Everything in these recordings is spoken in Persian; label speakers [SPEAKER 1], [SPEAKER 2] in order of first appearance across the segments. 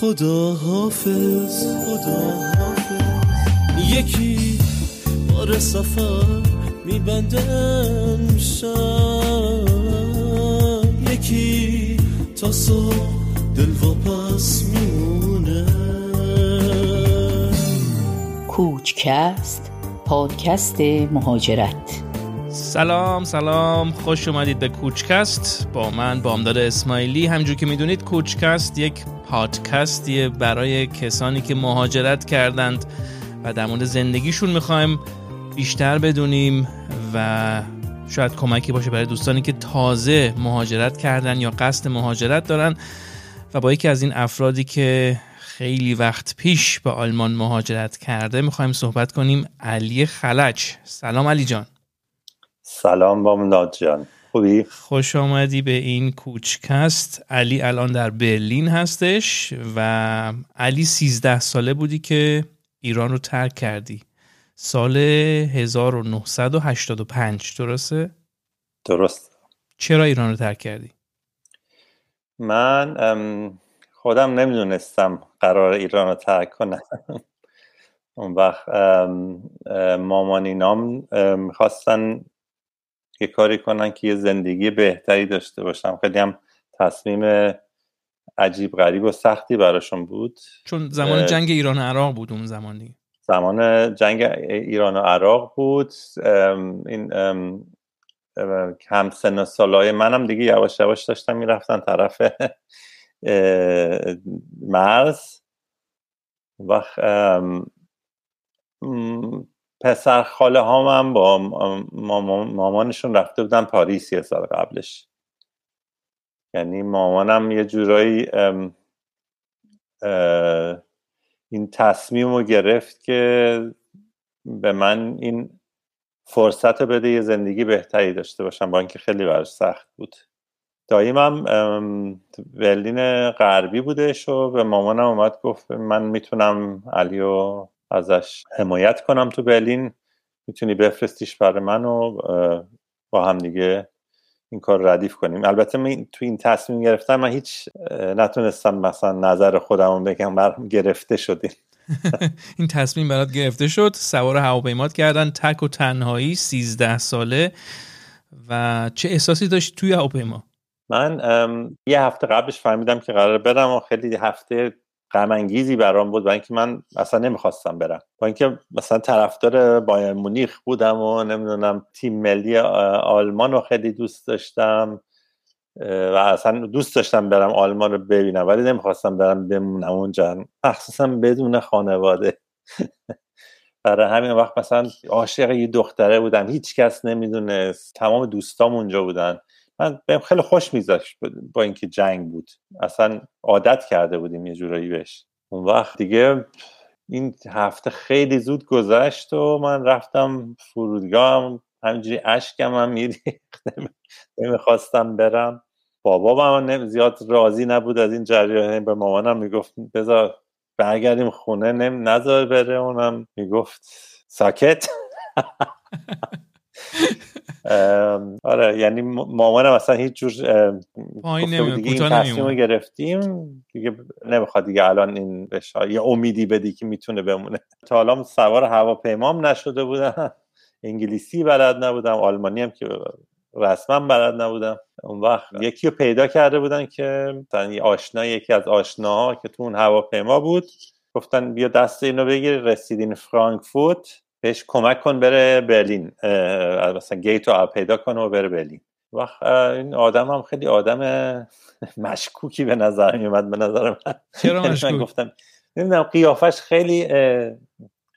[SPEAKER 1] خدا حافظ خدا حافظ. یکی بار سفر میبندم شم یکی تا صبح دل پس میمونه.
[SPEAKER 2] کوچکست پادکست مهاجرت.
[SPEAKER 3] سلام سلام. خوش اومدید به کوچکست با من بامداد اسماعیلی. همجور که می‌دونید کوچکست یک پادکستیه برای کسانی که مهاجرت کردند و در مورد زندگیشون می‌خوایم بیشتر بدونیم و شاید کمکی باشه برای دوستانی که تازه مهاجرت کردن یا قصد مهاجرت دارن و با یکی از این افرادی که خیلی وقت پیش به آلمان مهاجرت کرده می‌خوایم صحبت کنیم علی خلج. سلام علی جان.
[SPEAKER 4] سلام بامداد جان. خوبی؟
[SPEAKER 3] خوش آمدی به این کوچکست علی الان در برلین هستش و علی 13 ساله بودی که ایران رو ترک کردی سال 1985 درسته؟
[SPEAKER 4] درست
[SPEAKER 3] چرا ایران رو ترک کردی؟
[SPEAKER 4] من خودم نمی‌دونستم قرار ایران رو ترک کنم اون وقت مامانینام می‌خواستن یه کاری کنن که یه زندگی بهتری داشته باشم خیلی هم تصمیم عجیب غریب و سختی براشون بود.
[SPEAKER 3] چون زمان جنگ ایران و عراق بود اون زمانی
[SPEAKER 4] زمان جنگ ایران و عراق بود. این کم سن و سالای منم دیگه یواش یواش داشتم می‌رفتن طرف مرز. وقت پسر خاله هام هم با مامانشون رفته بودن پاریس یه سال قبلش. یعنی مامانم یه جورایی این تصمیم رو گرفت که به من این فرصت بده یه زندگی بهتری داشته باشم با اینکه خیلی براش سخت بود. داییمم برلین غربی بودش و به مامانم اومد گفت من می‌تونم علیو ازش حمایت کنم تو برلین. می‌تونی بفرستیش برای من و با هم دیگه این کار ردیف کنیم. البته من تو این تصمیم گرفتم من هیچ نتونستم مثلا نظر خودم بگم برم گرفته شدیم
[SPEAKER 3] این تصمیم برات گرفته شد. سوار هواپیمات کردن. تک و تنهایی 13 ساله. و چه احساسی داشت توی هواپیما؟
[SPEAKER 4] من یه هفته قبلش فهمیدم که قرار برم و خیلی هفته غم انگیزی برام بود و اینکه من اصلا نمی‌خواستم برم. با اینکه مثلا طرفدار بایر مونیخ بودم و نمی‌دونم تیم ملی آلمان رو خیلی دوست داشتم و اصلا دوست داشتم برم آلمان رو ببینم ولی نمی‌خواستم برم بمونم اونجا. مخصوصا بدون خانواده. برای همین وقت مثلا عاشق یه دختره بودم. هیچ کس نمی‌دونست. تمام دوستام اونجا بودن. من بهم خیلی خوش میذاشت با اینکه جنگ بود. اصلا عادت کرده بودیم یه جورایی بهش. اون وقت دیگه این هفته خیلی زود گذشت و من رفتم فرودگاه همینجوری اشکم هم میریخت. نمی‌خواستم برم. بابا من زیاد راضی نبود از این جریان. به مامانم می‌گفت بذار برگردیم خونه نم نذار بره. اونم می‌گفت ساکت. آره یعنی مامانم اصلا هیچ جور
[SPEAKER 3] دیگه این
[SPEAKER 4] تصمیم گرفتیم دیگه نمی‌خواد دیگه الان این بشه. یه امیدی بدی که می‌تونه بمونه. تا حالا سوار هواپیمام نشده بودم. انگلیسی بلد نبودم آلمانی هم که رسما بلد نبودم. اون وقت یکی رو پیدا کرده بودن که مثلا آشنا یکی از آشناها که تو اون هواپیما بود گفتن بیا دست اینو بگیر رسیدین فرانکفورت. بهش کمک کن بره برلین مثلا گیت رو پیدا کنه و بره برلین. وقت این آدم هم خیلی آدم مشکوکی به نظر می اومد به نظر من.
[SPEAKER 3] چرا مشکوک؟
[SPEAKER 4] گفتم نمی‌دونم قیافش خیلی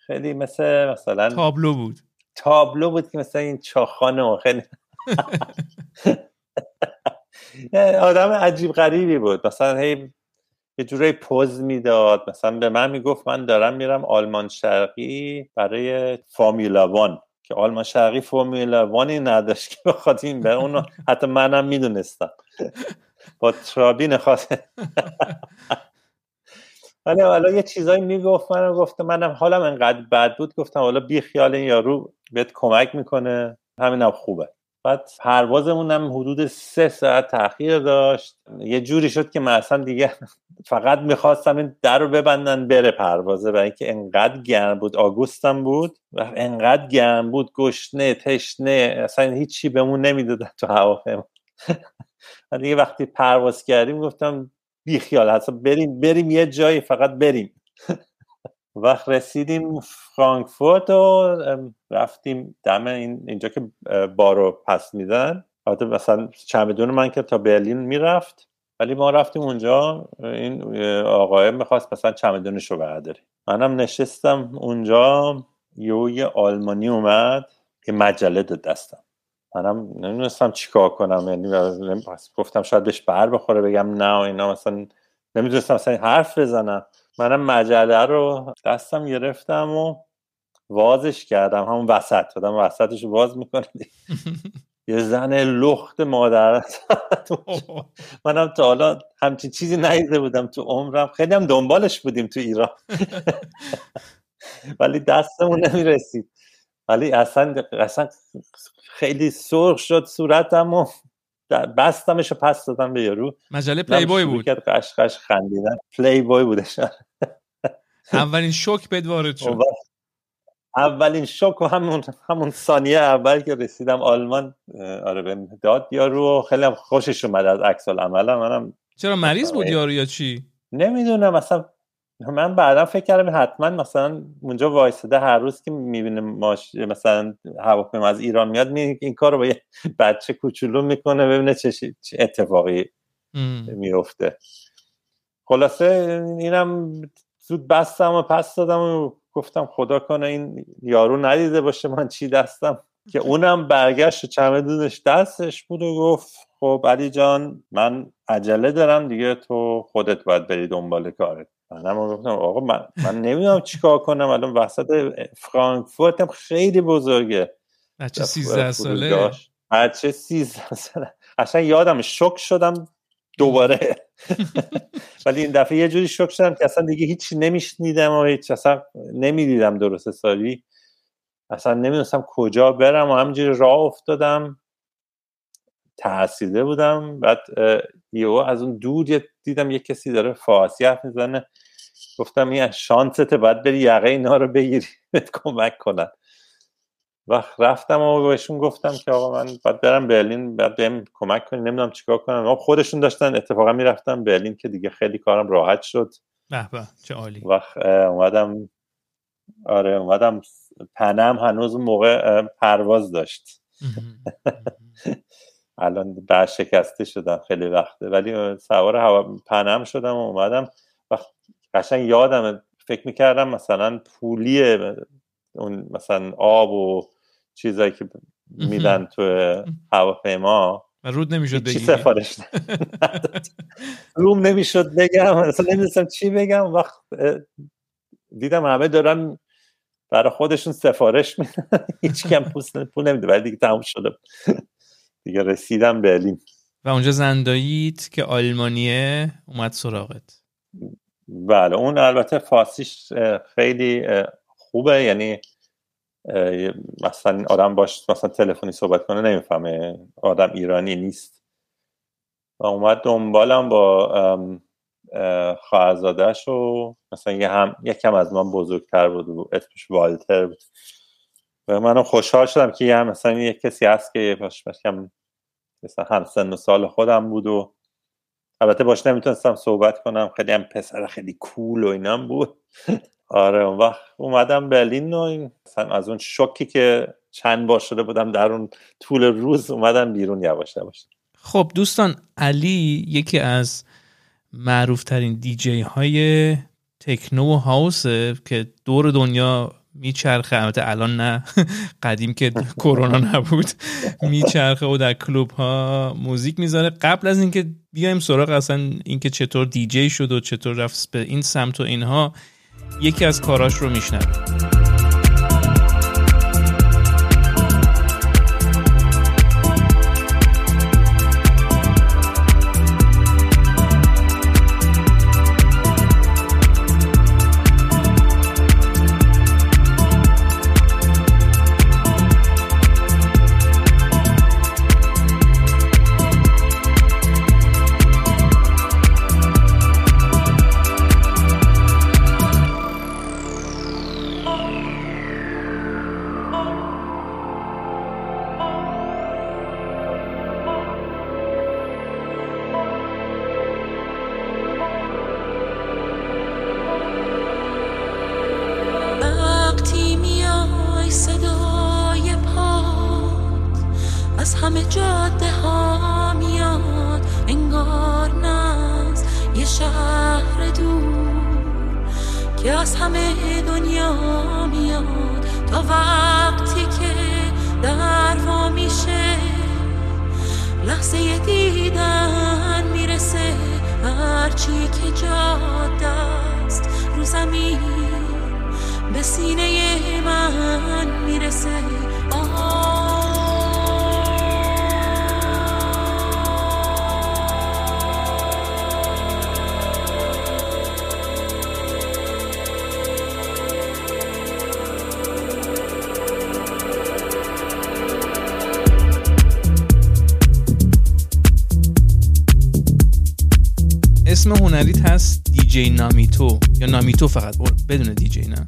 [SPEAKER 4] خیلی مثل مثلا
[SPEAKER 3] تابلو بود.
[SPEAKER 4] تابلو بود که مثلا این چاخانه و خیلی آدم عجیب غریبی بود. مثلا هی یه جوری پوز می‌داد. مثلا به من می‌گفت من دارم میرم آلمان شرقی برای فامیلا وان. که آلمان شرقی فامیلا وانی نداشت که بخواد این به اونو حتی منم می‌دونستم. با ترابین خواست ولی حالا یه چیزایی می‌گفت من گفته منم حالم انقدر بد بود گفتم حالا بی خیال این یارو بهت کمک می‌کنه. همینم خوبه. بعد پروازمون هم حدود سه ساعت تاخیر داشت. یه جوری شد که من اصلا دیگه فقط می‌خواستم این در رو ببندن بره پروازه برای اینکه انقدر گرم بود. آگوستم بود و انقدر گرم بود. گشنه تشنه اصلا هیچی بهمون نمی‌دادن تو هواپیما. و دیگه وقتی پرواز کردیم گفتم بی خیال اصلا بریم بریم یه جایی فقط بریم. وقت رسیدیم فرانکفورت و رفتیم دم این اینجا که بارو پس میدن. البته مثلا چمدون من که تا برلین می‌رفت ولی ما رفتیم اونجا. این آقای می‌خواست مثلا چمدونش رو برداری منم نشستم اونجا. یه یه آلمانی اومد یه مجله داد دستم. منم نمی‌دونستم چیکار کنم. یعنی گفتم شاید بهش بر بخوره بگم نه و اینا. مثلا نمی‌دونستم مثلا حرف بزنم. منم مجله رو دستم گرفتم و وازش کردم. همون وسط دادم وسطش واز می‌کنه. یه زن لخت مادر منم تا حالا همچین چیزی ندیده بودم تو عمرم. خیلی هم دنبالش بودیم تو ایران. ولی دستمون نمی‌رسید. ولی اصلا اصلا خیلی سرخ شد صورتم و بستمش پس دادم به یارو.
[SPEAKER 3] مجله پلی بوی بود.
[SPEAKER 4] قش قش خندیدن. پلی بوی بودش.
[SPEAKER 3] اولین شوک بد وارد شد.
[SPEAKER 4] اولین شوک و همون همون ثانیه اول که رسیدم آلمان آره به داد یارو خیلی هم خوشش اومد از عکس العمل. منم
[SPEAKER 3] چرا مریض بود یارو یا چی؟
[SPEAKER 4] نمی‌دونم مثلا من بعدا فکر کردم حتما مثلا اونجا وایساده هر روز که می‌بینه ماش مثلا هواپیما از ایران میاد می این کار رو با یه بچه کوچولو می‌کنه ببینه چه, چه اتفاقی میفته خلاصه اینم زود بستم و پس دادم و گفتم خدا کنه این یارو ندیده باشه من چی دستم. که اونم برگشت و چمدونش دستش بود و گفت خب علی جان من عجله دارم دیگه تو خودت باید بری دنبال کارت. منم گفتم آقا من, من نمی‌دونم چیکار کنم الان وسط فرانکفورت هم خیلی بزرگه.
[SPEAKER 3] بچه 13 ساله؟
[SPEAKER 4] بچه 13 ساله. اصلا یادم شک شدم دوباره. ولی این دفعه یه جوری شک شدم که اصلا دیگه هیچی نمیشنیدم و هیچ اصلا نمی‌دیدم درست سالی اصلا نمی‌دونستم کجا برم و همینجوری راه افتادم. تحصیله بودم. بعد یهو از اون دور دیدم یه کسی داره فارسی حرف می‌زنه. گفتم این شانسته باید بری یقه اینا رو بگیری بهت کمک کنن. و رفتم و بهشون گفتم که آقا من باید برم برلین باید بهم کمک کنی نمی‌دونم چیکار کنم. آقا خودشون داشتن اتفاقا می‌رفتم برلین که دیگه خیلی کارم راحت شد.
[SPEAKER 3] به چه عالی.
[SPEAKER 4] و اومدم آره اومدم پنم هنوز موقع پرواز داشت. الان شکسته شدم خیلی وقته. ولی سوار هوا پنم شدم و اومدم. و قشنگ یادم فکر می‌کردم مثلا پولیه اون مثلا آب و چیزایی که میدن تو هواپیما.
[SPEAKER 3] رود نمی‌شد
[SPEAKER 4] چی سفارش روم نمی‌شد بگم. اصلا نمی‌دونستم چی بگم. وقت دیدم همه دارن برای خودشون سفارش میدن. هیچ کم پول نمیده. ولی دیگه تموم شده. دیگه رسیدم برلین.
[SPEAKER 3] و اونجا زنداییت که آلمانیه اومد سراغت.
[SPEAKER 4] بله اون البته فارسیش خیلی خوبه. یعنی مثلا آدم باش مثلا تلفنی صحبت کنه نمی‌فهمه. آدم ایرانی نیست. و اومد دنبالم با خواهرزادش و مثلا یه هم یکم از من بزرگتر بود و اسمش والتر بود. و منم خوشحال شدم که یه مثلا یه کسی هست که باش مثلا هم سن و سال خودم بود و البته باش نمی‌تونستم صحبت کنم. خیلی هم پسر خیلی کول و اینام بود. آره اون وقت اومدم برلین و از اون شوکی که چند بار شده بودم در اون طول روز اومدم بیرون یواش یواش.
[SPEAKER 3] خب دوستان علی یکی از معروف ترین دیجی های تکنو و هاوس که دور دنیا میچرخه البته الان نه. قدیم که کرونا نبود. میچرخه و در کلوب ها موزیک می‌ذاره. قبل از اینکه بیایم سراغ اصلا اینکه چطور دیجی شد و چطور رفت به این سمت و اینها یکی از کاراش رو میشنویم. نامیتو فقط بدون دیجی نه؟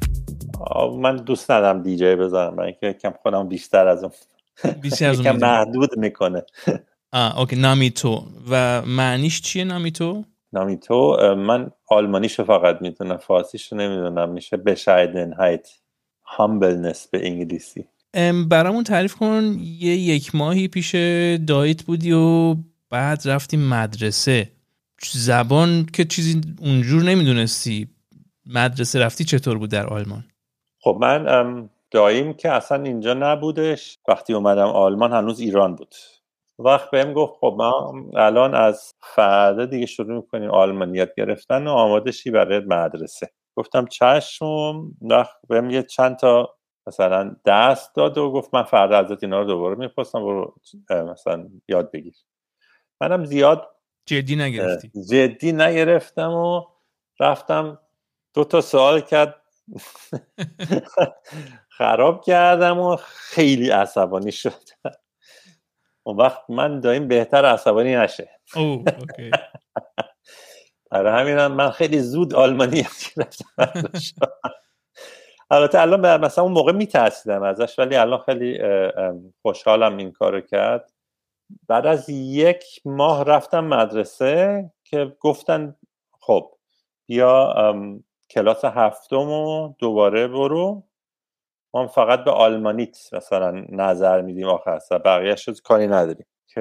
[SPEAKER 4] من دوست ندارم دیجی بذارم. من اینکه کم خودم بیشتر از اون
[SPEAKER 3] بیشتر از اون
[SPEAKER 4] محدود می‌کنه.
[SPEAKER 3] آه اوکی. نامیتو. و معنیش چیه نامیتو؟
[SPEAKER 4] نامیتو من آلمانیشو فقط می‌دونم فارسیشو نمی‌دونم. میشه بشایدنهایت هامبلنس به انگلیسی.
[SPEAKER 3] ام، برامون تعریف کن. یه یک ماهی پیش دایت بودی و بعد رفتی مدرسه. زبان که چیزی اونجور نمی‌دونستی. مدرسه رفتی چطور بود در آلمان؟
[SPEAKER 4] خب من ام، داییم که اصلا اینجا نبودش. وقتی اومدم آلمان هنوز ایران بود. وقت بهم گفت خب ما الان از فردا دیگه شروع می‌کنیم آلمانیت گرفتن و آماده شی برای مدرسه. گفتم چشم وقت بهم یه چند تا مثلا دست داد و گفت من فردا ازت اینا رو دوباره می‌پرسم برو مثلا یاد بگیر. منم زیاد
[SPEAKER 3] جدی نگرفتی؟
[SPEAKER 4] جدی نگرفتم و رفتم دو تا سوال کرد. خراب کردم و خیلی عصبانی شد. اون وقت من دایم بهتر عصبانی نشه. برای همینم من خیلی زود آلمانی یاد گرفتم البته الان مثلا اون موقع میترسیدم ازش ولی الان خیلی خوشحالم این کارو کرد. بعد از یک ماه رفتم مدرسه که گفتن خب بیا ام، کلاس هفتم و دوباره برو. ما فقط به آلمانیت مثلا نظر میدیم آخر سر. بقیهش رو کاری نداریم. که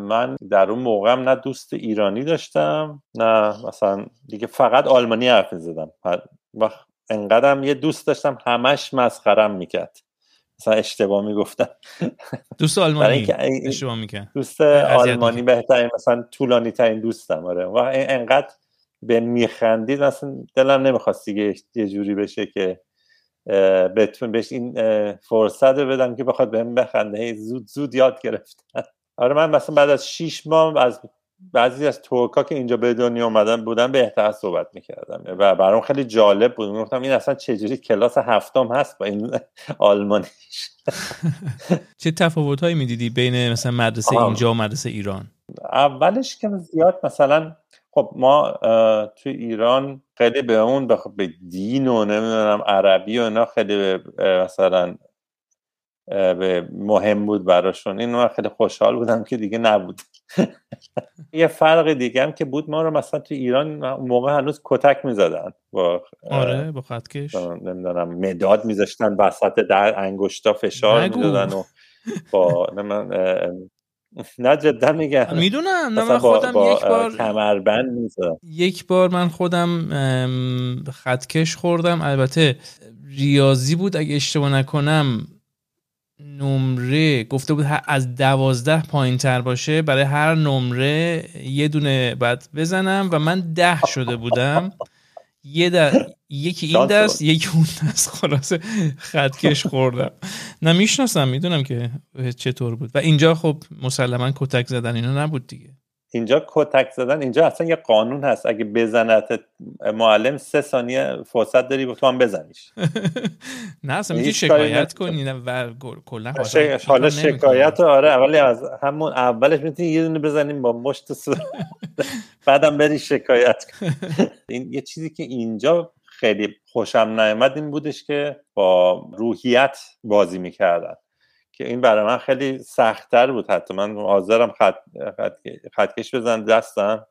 [SPEAKER 4] من در اون موقعم نه دوست ایرانی داشتم نه مثلا دیگه فقط آلمانی حرف وقت انقدرم یه دوست داشتم همش مسخرم می‌کرد. مثلا اشتباه می‌گفتم.
[SPEAKER 3] دوست آلمانی؟ اشتباه میکن
[SPEAKER 4] دوست آلمانی بهترین مثلا طولانی ترین دوستم. آره. و انقدر به میخندید مثلا دلم نمی‌خواست دیگه یه جوری بشه که بتون بهش این فرصت رو بدم که بخواد بهم بخنده. هی زود زود یاد گرفتن. آره من مثلا بعد از شیش ماه از بعضی از ترکا که اینجا به دنیا اومدن بودن بهتر صحبت می‌کردم. و برام خیلی جالب بود. گفتم این اصلا چجوری کلاس هفتم هست با این آلمانیش.
[SPEAKER 3] چه تفاوت هایی می‌دیدی بین مثلا مدرسه. اینجا و مدرسه ایران؟
[SPEAKER 4] اولش که زیاد مثلا خب ما توی ایران خیلی به اون به, به دین و نمی‌دونم عربی و اینا خیلی به- مثلا به مهم بود براشون. این من خیلی خوشحال بودم که دیگه نبود. یه فرق دیگه هم که بود ما رو مثلا توی ایران موقع هنوز کتک می‌زدن. با
[SPEAKER 3] آره با خطکش.
[SPEAKER 4] نمی‌دونم مداد میذاشتن وسط در انگشتا فشار. می‌دادن و با نه جدا میگم.
[SPEAKER 3] می‌دونم نه من خودم
[SPEAKER 4] با
[SPEAKER 3] یک بار
[SPEAKER 4] کمربند
[SPEAKER 3] یک بار من خودم خطکش خوردم. البته ریاضی بود اگه اشتباه نکنم نمره گفته بود از دوازده پایین تر باشه برای هر نمره یه دونه بعد بزنم و من ده شده بودم. یه در... یکی این دست. یکی اون دست. خلاصه خطکش خوردم. نه می‌شناسم می‌دونم که چطور بود. و اینجا خب مسلما کتک زدن اینا نبود دیگه.
[SPEAKER 4] اینجا کتک زدن اینجا اصلا یه قانون هست اگه بزنت معلم سه ثانیه فرصت داری تو هم بزنیش
[SPEAKER 3] نه اصلا
[SPEAKER 4] کاری
[SPEAKER 3] شکایت. کنی و کلا
[SPEAKER 4] حالا. شکایت آره ولی از همون اولش می‌تونی یه دونه بزنیم با مشت بعدم بری شکایت. این یه چیزی که اینجا خیلی خوشم نیامد این بودش که با روحیت بازی می‌کردن که این برای من خیلی سختتر بود حتی. من حاضرم خط, خط... خطکش بزن دستم.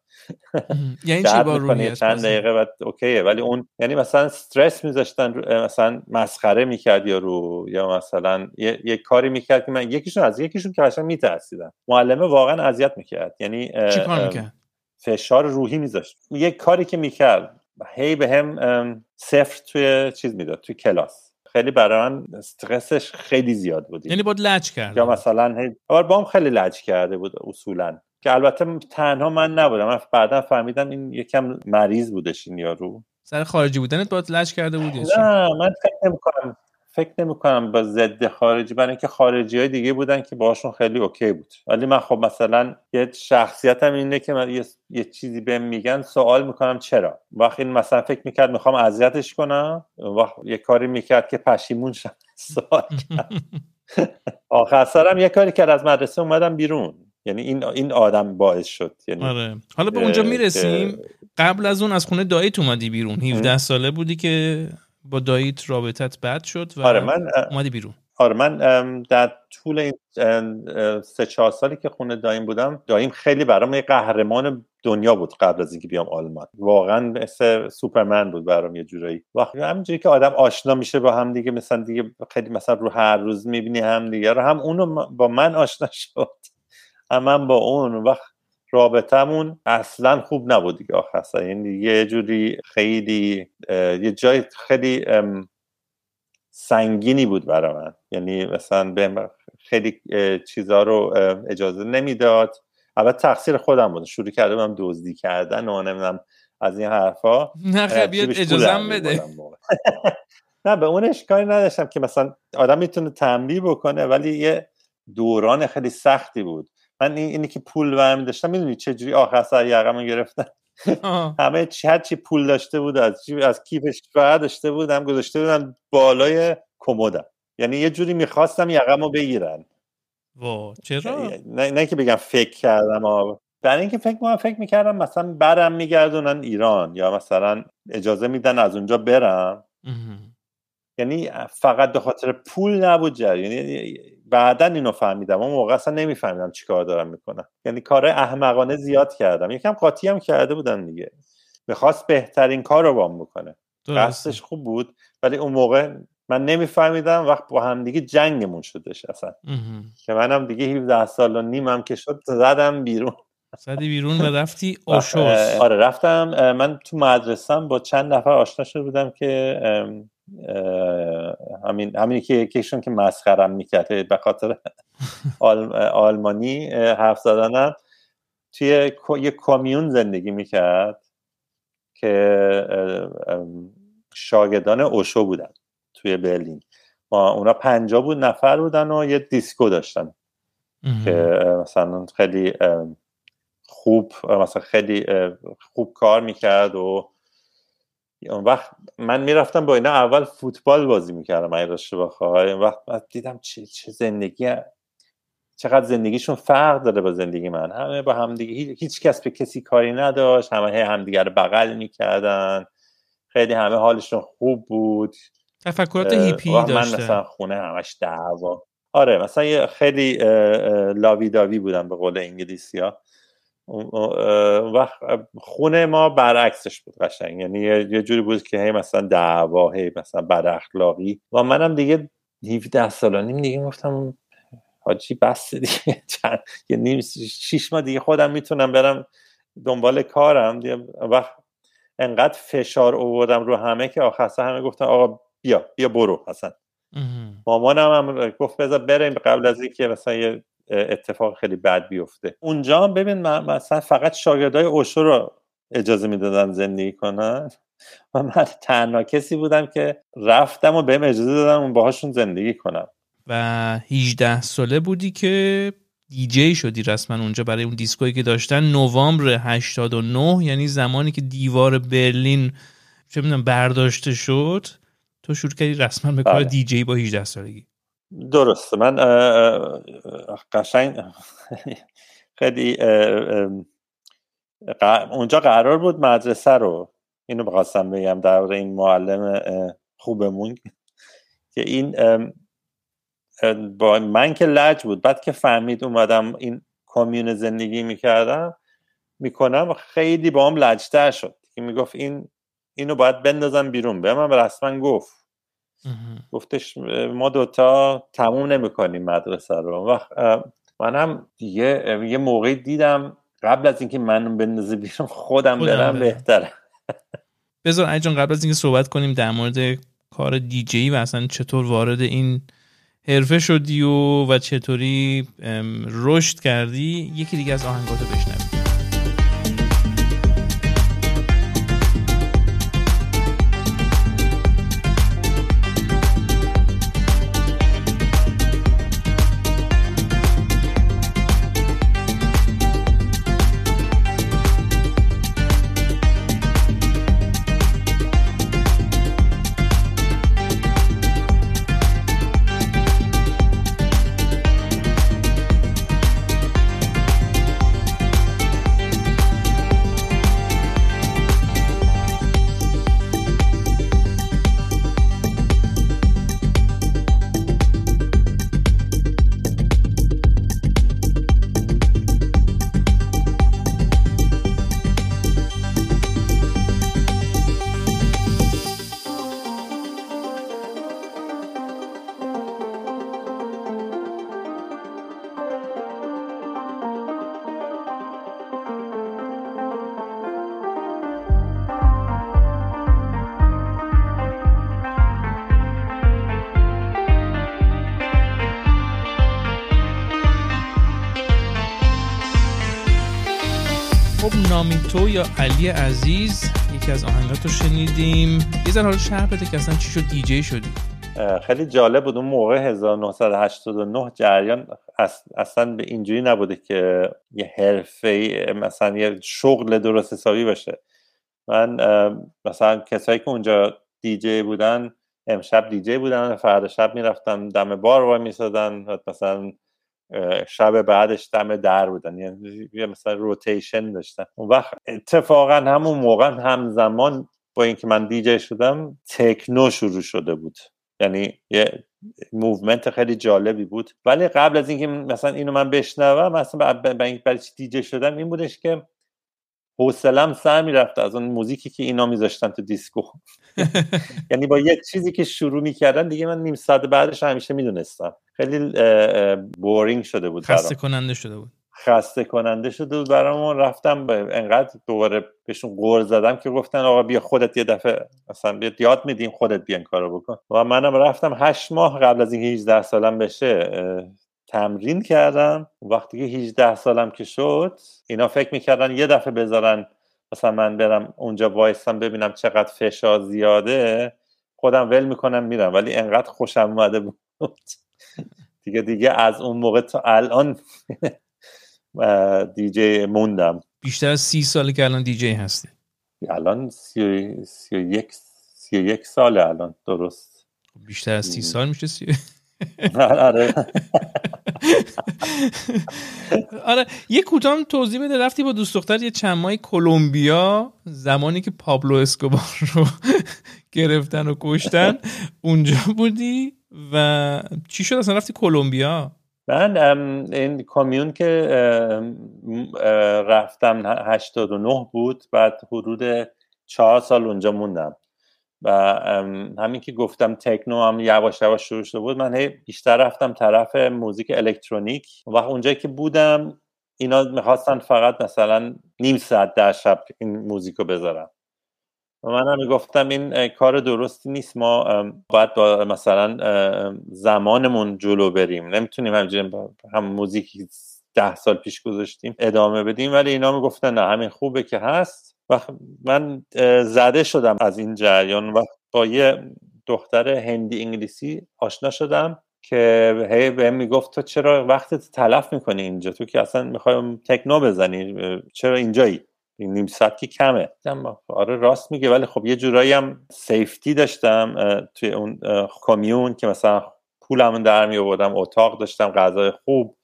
[SPEAKER 3] یعنی چی با
[SPEAKER 4] چند؟ دقیقه بعد اوکیه. ولی اون یعنی مثلا استرس میذاشتن مثلا مسخره می‌کرد یا رو یا مثلا یه, یه کاری می‌کرد که من یکیشون از یکیشون که قشنگ میترسیدم. معلمه واقعا اذیت می‌کرد. یعنی
[SPEAKER 3] می‌کرد؟
[SPEAKER 4] فشار روحی میذاشت. یک کاری که می‌کرد هی به هم صفر توی چیز می‌داد توی کلاس. خیلی برای من استرسش خیلی زیاد بود
[SPEAKER 3] یعنی باید لج کرد
[SPEAKER 4] یا مثلا هی با هم خیلی لج کرده بود اصولا. که البته تنها من نبودم. من بعدا فهمیدم این یکم مریض بودش این یارو.
[SPEAKER 3] سر خارجی بودنت باید لج کرده بود؟
[SPEAKER 4] نه من فکر نمی‌کنم فکر نمی کنم با ضد خارجی برای اینکه خارجی های دیگه بودن که باشون خیلی اوکی بود. ولی من خب مثلا یه شخصیتم اینه که من یه, یه چیزی بهم میگن سوال می‌کنم چرا؟ وقتی این مثلا فکر می‌کرد می‌خوام اذیتش کنم وقت یه کاری می‌کرد که پشیمون شم. سوال کرد. آخر سرم یه کاری کرد از مدرسه اومدم بیرون. یعنی این این آدم باعث شد. یعنی
[SPEAKER 3] آره. حالا به اونجا می‌رسیم. قبل از اون از خونه داییت اومدی بیرون. 17 ساله بودی که با داییت رابطت بد شد و
[SPEAKER 4] آره من
[SPEAKER 3] اومدی بیرون.
[SPEAKER 4] آره من در طول این سه چهار سالی که خونه دایم بودم دایم خیلی برام یه قهرمان دنیا بود قبل از اینکه بیام آلمان. واقعا مثل سوپرمن بود برام یه جورایی. وقتی همینجوری که آدم آشنا میشه با هم دیگه مثلا دیگه خیلی مثلا رو هر روز می‌بینی هم دیگه. رو هم اونو با من آشنا شد. هم من با اون. اون وقت رابطمون اصلا خوب نبود دیگه. آخر یعنی یه جوری خیلی یه جای خیلی سنگینی بود برای من. یعنی مثلا به خیلی اه، چیزا رو اجازه نمی‌داد. البته تقصیر خودم بود. شروع کرده بودم دزدی کردن و نمی‌دونم از این حرفا.
[SPEAKER 3] نه خب بیاد اجازم
[SPEAKER 4] در
[SPEAKER 3] بده.
[SPEAKER 4] نه به اونش کاری نداشتم که مثلا آدم می‌تونه تنبیه بکنه ولی یه دوران خیلی سختی بود. من این اینی که پول برمی داشتم می‌دونی چه جوری آخر سر یقم گرفتم.
[SPEAKER 3] آه.
[SPEAKER 4] همه چی هر چی پول داشته بود از جیب از کیفش داشته بودم گذاشته بودم بالای کمدم. یعنی یه جوری می‌خواستم یقم رو بگیرن.
[SPEAKER 3] وا چرا؟
[SPEAKER 4] نه, نه که بگم فکر کردم آه. برای اینکه فکر فکر می‌کردم مثلا برم میگردونن ایران یا مثلا اجازه میدن از اونجا برم. یعنی فقط به خاطر پول نبود جر یعنی بعدا اینو فهمیدم. اون موقع اصلا نمیفهمیدم چیکار دارم می‌کنم. یعنی کار احمقانه زیاد کردم. یکم قاطی هم کرده بودم دیگه. می‌خواست بهترین کار رو بام بکنه. قصدش خوب بود ولی اون موقع من نمیفهمیدم. وقت با هم دیگه جنگمون شدش اصلا. که منم دیگه 17 سال و نیمم که شد زدم بیرون.
[SPEAKER 3] زدی بیرون و رفتی آشوز
[SPEAKER 4] آره رفتم. من تو مدرسم با چند نفر آشنا شده بودم که همین همینی که یکیشون که مسخرم می‌کرد. به خاطر آل- آلمانی حرف زدنم. توی یه کامیون زندگی می‌کرد که شاگردان اوشو بودن توی برلین. ما اونا پنجاه بود نفر بودن و یه دیسکو داشتن. که مثلا خیلی خوب مثلا خیلی خوب کار می‌کرد و اون وقت من می‌رفتم با اینا اول فوتبال بازی می‌کردم اگه داشته بخوای اون وقت دیدم چه, چه زندگی چقدر زندگیشون فرق داره با زندگی من. همه با همدیگه هیچ, هیچ کس به کسی کاری نداشت. همه هی همدیگه رو بغل می‌کردن. خیلی همه حالشون خوب بود.
[SPEAKER 3] تفکرات هیپی
[SPEAKER 4] وقت من
[SPEAKER 3] داشته.
[SPEAKER 4] مثلا خونه همش دعوا. آره مثلا یه خیلی لاوی داوی بودم به قول انگلیسی ها اون اون وقت خونه ما برعکسش بود قشنگ. یعنی یه جوری بود که هی مثلا دعوا هی مثلا بد اخلاقی. و منم دیگه 17 سال و نیم دیگه گفتم حاجی بس دیگه. چند یه نیم شیش ماه دیگه خودم می‌تونم برم دنبال کارم. دیگه وقت انقدر فشار آوردم رو همه که آخر همه گفتن آقا بیا بیا برو اصلا. مامانم هم گفت بذار بریم قبل از اینکه مثلا یه اتفاق خیلی بد بیفته. اونجا هم ببین مثلا فقط شاگردای اوشو رو اجازه می‌دادن زندگی کنن و من تنها کسی بودم که رفتم و بهم اجازه دادم باهاشون زندگی کنم.
[SPEAKER 3] و 18 ساله بودی که دیجی شدی رسما اونجا برای اون دیسکویی که داشتن. نوامبر 89 یعنی زمانی که دیوار برلین چه می‌دونم برداشته شد تو شروع کردی رسما به کار
[SPEAKER 4] بله.
[SPEAKER 3] دیجی با 18 سالگی.
[SPEAKER 4] درسته. من قشنگ خیلی اونجا قرار بود مدرسه رو اینو بخواستم بگم در این معلم خوبمون که این با من که لج بود بعد که فهمید اومدم این کامیون زندگی می‌کردم می‌کنم خیلی با هم لجتر شد. که می‌گفت این اینو باید بندازم بیرون. به من رسما گفت. گفتش ما دوتا تموم نمی‌کنیم مدرسه رو. اه، منم دیگه یه موقعی دیدم قبل از اینکه من بندازه بیرون خودم,
[SPEAKER 3] خودم
[SPEAKER 4] برم. بهتره.
[SPEAKER 3] بذار علی جان قبل از اینکه صحبت کنیم در مورد کار دیجی و اصلا چطور وارد این حرفه شدی و و چطوری رشد کردی یکی دیگه از آهنگاتو بشنویم. نامیتو یا علی عزیز یکی از آهنگاتو شنیدیم. یه حالا شرح بده که اصلا چی شد دیجی شدی؟
[SPEAKER 4] خیلی جالب بود. اون موقع 1989 جریان اص- اصلا به اینجوری نبوده که یه حرفه مثلا یه شغل درست حسابی باشه. من مثلا کسایی که اونجا دیجی بودن امشب دیجی بودن فردا شب می‌رفتن دم بار وای میسادن. مثلا شب بعدش دم در بودن. یعنی مثلا rotation داشتن. اون وقت اتفاقا همون موقع همزمان با اینکه من دیجی شدم techno شروع شده بود. یعنی یه movement خیلی جالبی بود. ولی قبل از اینکه مثلا اینو من بشنوم مثلا برای برای چی شدم این بودش که حوصلم سر می‌رفت از اون موزیکی که اینا میذاشتن تو دیسکو. یعنی با یه چیزی که شروع می‌کردن دیگه من نیم ساعت بعدش همیشه می‌دونستم. خیلی بورینگ شده بود برام.
[SPEAKER 3] خسته کننده شده بود.
[SPEAKER 4] خسته کننده شده بود برامون. رفتم به انقدر دوباره بهشون قور زدم که گفتن آقا بیا خودت یه دفعه مثلا بیا یاد میدیم خودت بیا این کارو بکن. و منم رفتم هشت ماه قبل از اینکه 18 سالم بشه تمرین کردم. وقتی که 18 سالم که شد اینا فکر می‌کردن یه دفعه بذارن مثلا من برم اونجا وایستم ببینم چقدر فشار زیاده. خودم ول می‌کنم میرم. ولی انقدر خوشم اومده بود. دیگه دیگه از اون موقع تا الان دیجی موندم.
[SPEAKER 3] بیشتر از سی ساله که الان دیجی هستی.
[SPEAKER 4] الان سی و, سی و یک سی و یک ساله الان درست.
[SPEAKER 3] بیشتر از سی سال میشه سی
[SPEAKER 4] آره.
[SPEAKER 3] آره یه کوتاه توضیح بده. رفتی با دوست دختر یه چند ماه کلمبیا زمانی که پابلو اسکوبار رو گرفتن و کشتن اونجا بودی و چی شد؟ اصلا رفتی کلمبیا؟
[SPEAKER 4] من این کامیون که رفتم 89 بود بعد حدود چهار سال اونجا موندم. و همین که گفتم تکنو هم یواش یواش شروع شده بود من هی بیشتر رفتم طرف موزیک الکترونیک و اونجایی که بودم اینا می‌خواستن فقط مثلا نیم ساعت در شب این موزیک رو بذارم و من هم گفتم این کار درستی نیست ما باید با مثلا زمانمون جلو بریم. نمی‌تونیم همجوری هم موزیکی ده سال پیش گذاشتیم ادامه بدیم ولی اینا می‌گفتن نه همین خوبه که هست. و من زده شدم از این جریان و با یه دختر هندی انگلیسی آشنا شدم که هی بهم می‌گفت تو چرا وقتت تلف می‌کنی اینجا؟ تو که اصلا می‌خوای تکنو بزنی چرا اینجایی؟ این نیم ساعت که کمه. آره راست میگه ولی خب یه جورایی هم سیفتی داشتم توی اون اه، کامیون که مثلا پولمون در می اتاق داشتم غذای خوب